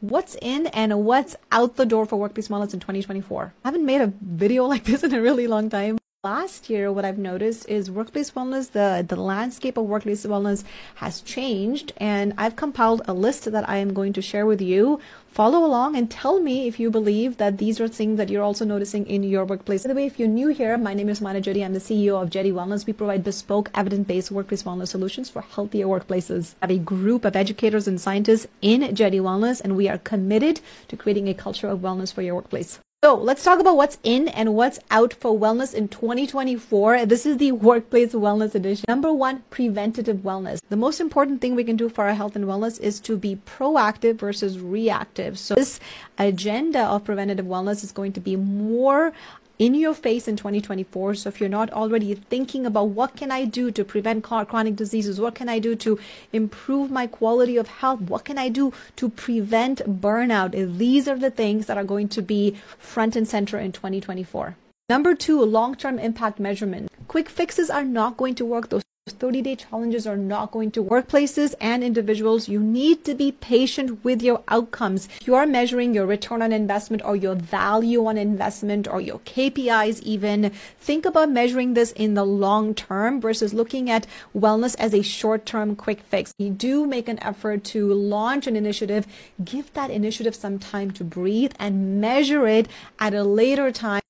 what's in and what's out the door for workplace wellness in 2024. I haven't made a video like this in a really long time. Last year, what I've noticed is workplace wellness, the, the landscape of workplace wellness has changed, and I've compiled a list that I am going to share with you. Follow along and tell me if you believe that these are things that you're also noticing in your workplace. By the way, if you're new here, my name is Mana jody I'm the CEO of Jetty Wellness. We provide bespoke, evidence based workplace wellness solutions for healthier workplaces. I have a group of educators and scientists in Jetty Wellness, and we are committed to creating a culture of wellness for your workplace. So let's talk about what's in and what's out for wellness in 2024. This is the Workplace Wellness Edition. Number one, preventative wellness. The most important thing we can do for our health and wellness is to be proactive versus reactive. So this agenda of preventative wellness is going to be more in your face in 2024. So if you're not already thinking about what can I do to prevent chronic diseases, what can I do to improve my quality of health, what can I do to prevent burnout, these are the things that are going to be front and center in 2024. Number two, long-term impact measurement. Quick fixes are not going to work. Those 30 day challenges are not going to workplaces and individuals. You need to be patient with your outcomes. If you are measuring your return on investment or your value on investment or your KPIs, even think about measuring this in the long term versus looking at wellness as a short term quick fix. You do make an effort to launch an initiative, give that initiative some time to breathe and measure it at a later time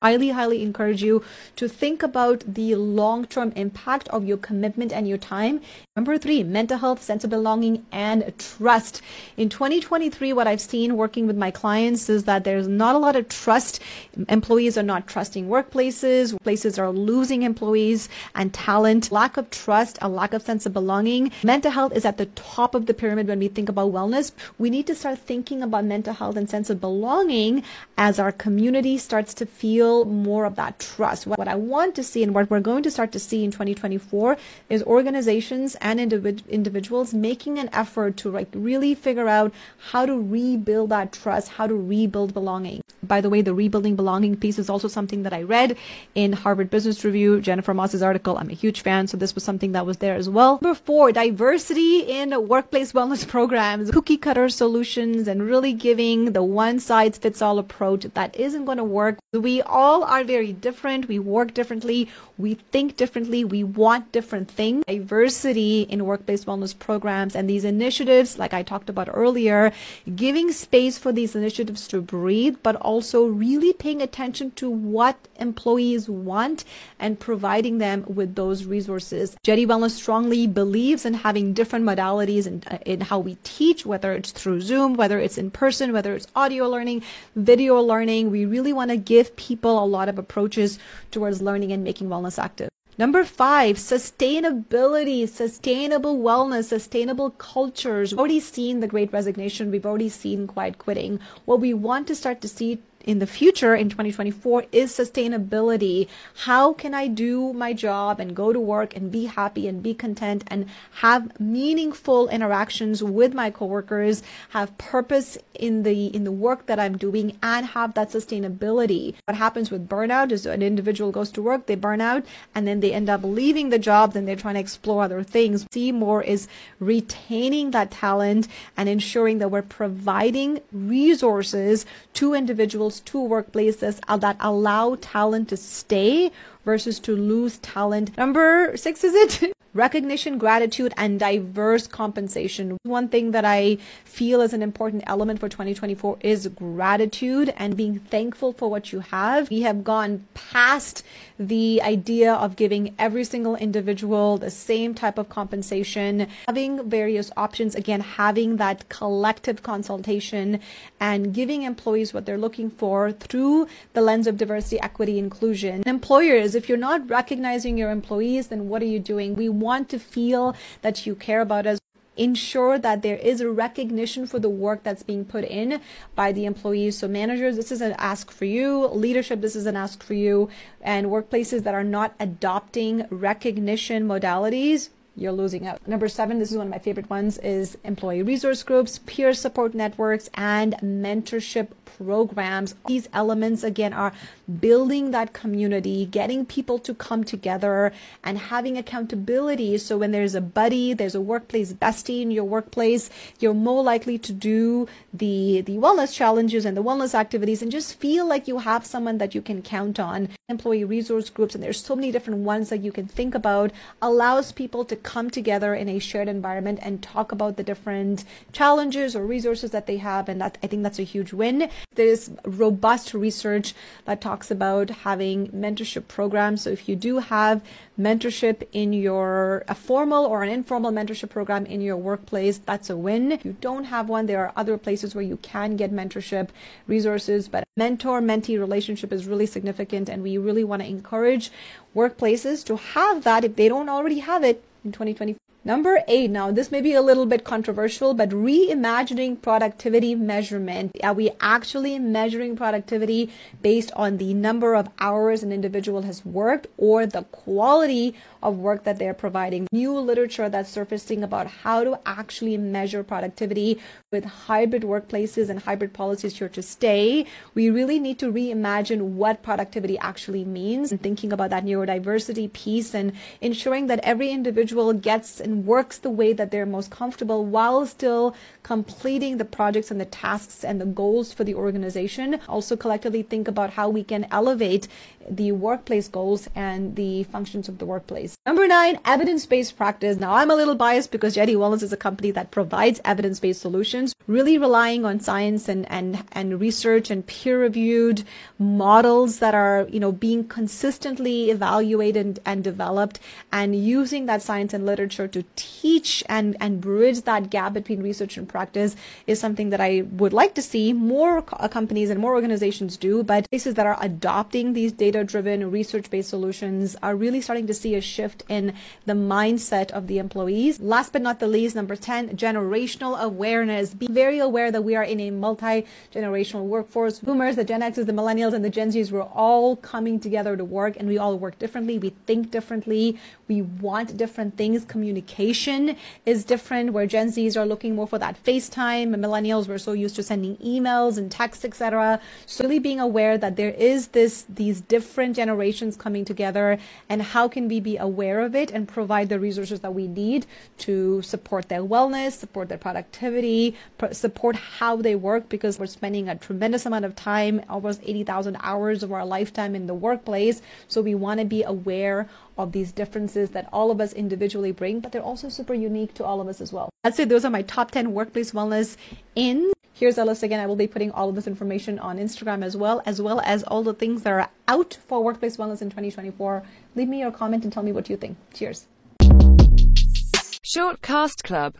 highly, highly encourage you to think about the long term impact of your commitment and your time. Number three, mental health, sense of belonging, and trust. In 2023, what I've seen working with my clients is that there's not a lot of trust. Employees are not trusting workplaces, places are losing employees and talent, lack of trust, a lack of sense of belonging. Mental health is at the top of the pyramid when we think about wellness. We need to start thinking about mental health and sense of belonging as our community starts to feel build more of that trust. What I want to see and what we're going to start to see in 2024 is organizations and individ- individuals making an effort to like really figure out how to rebuild that trust, how to rebuild belonging. By the way, the rebuilding belonging piece is also something that I read in Harvard Business Review, Jennifer Moss's article. I'm a huge fan, so this was something that was there as well. Number four, diversity in workplace wellness programs, cookie cutter solutions, and really giving the one size fits all approach that isn't going to work. We all are very different. We work differently. We think differently. We want different things. Diversity in workplace wellness programs and these initiatives, like I talked about earlier, giving space for these initiatives to breathe, but also really paying attention to what employees want and providing them with those resources. Jetty Wellness strongly believes in having different modalities in, in how we teach, whether it's through Zoom, whether it's in person, whether it's audio learning, video learning. We really want to give people people a lot of approaches towards learning and making wellness active. Number five, sustainability, sustainable wellness, sustainable cultures. We've already seen the great resignation. We've already seen quiet quitting. What we want to start to see in the future in 2024 is sustainability. How can I do my job and go to work and be happy and be content and have meaningful interactions with my coworkers, have purpose in the in the work that I'm doing and have that sustainability. What happens with burnout is an individual goes to work, they burn out and then they end up leaving the job, then they're trying to explore other things. See more is retaining that talent and ensuring that we're providing resources to individuals to workplaces that allow talent to stay versus to lose talent. Number six, is it? recognition, gratitude, and diverse compensation. One thing that I feel is an important element for 2024 is gratitude and being thankful for what you have. We have gone past the idea of giving every single individual the same type of compensation, having various options, again, having that collective consultation and giving employees what they're looking for through the lens of diversity, equity, inclusion. Employers, if you're not recognizing your employees, then what are you doing? We want to feel that you care about us ensure that there is a recognition for the work that's being put in by the employees. So managers, this is an ask for you. Leadership, this is an ask for you. And workplaces that are not adopting recognition modalities, you're losing out. Number seven, this is one of my favorite ones, is employee resource groups, peer support networks, and mentorship programs. These elements, again, are building that community, getting people to come together and having accountability. So when there's a buddy, there's a workplace bestie in your workplace, you're more likely to do the, the wellness challenges and the wellness activities and just feel like you have someone that you can count on. Employee resource groups, and there's so many different ones that you can think about, allows people to come together in a shared environment and talk about the different challenges or resources that they have. And that I think that's a huge win. There's robust research that talks about having mentorship programs. So if you do have mentorship in your a formal or an informal mentorship program in your workplace, that's a win. If you don't have one, there are other places where you can get mentorship resources, but mentor mentee relationship is really significant and we really want to encourage workplaces to have that if they don't already have it in 2020. Number eight, now this may be a little bit controversial, but reimagining productivity measurement. Are we actually measuring productivity based on the number of hours an individual has worked or the quality of work that they're providing? New literature that's surfacing about how to actually measure productivity with hybrid workplaces and hybrid policies here to stay. We really need to reimagine what productivity actually means and thinking about that neurodiversity piece and ensuring that every individual gets and works the way that they're most comfortable while still completing the projects and the tasks and the goals for the organization. Also, collectively think about how we can elevate the workplace goals and the functions of the workplace. Number nine, evidence based practice. Now, I'm a little biased because Jetty Wellness is a company that provides evidence based solutions, really relying on science and, and, and research and peer reviewed models that are, you know, being consistently evaluated and developed and using that science and literature to teach and, and bridge that gap between research and practice is something that I would like to see more uh, companies and more organizations do. But places that are adopting these data driven, research based solutions are really starting to see a shift in the mindset of the employees. Last but not the least, number 10, generational awareness. Be very aware that we are in a multi generational workforce. Boomers, the Gen X's, the millennials, and the Gen Zs, we're all coming together to work and we all work differently. We think differently. We want different things. Communication is different, where Gen Zs are looking more for that FaceTime, millennials were so used to sending emails and texts, etc. So really being aware that there is this these different generations coming together, and how can we be aware of it and provide the resources that we need to support their wellness, support their productivity, pr- support how they work, because we're spending a tremendous amount of time, almost 80,000 hours of our lifetime in the workplace. So we want to be aware of these differences that all of us individually bring, but they're also super unique to all of us as well. I'd say those are my top 10 workplace wellness in. Here's a list again. I will be putting all of this information on Instagram as well, as well as all the things that are out for workplace wellness in 2024. Leave me your comment and tell me what you think. Cheers. Shortcast Club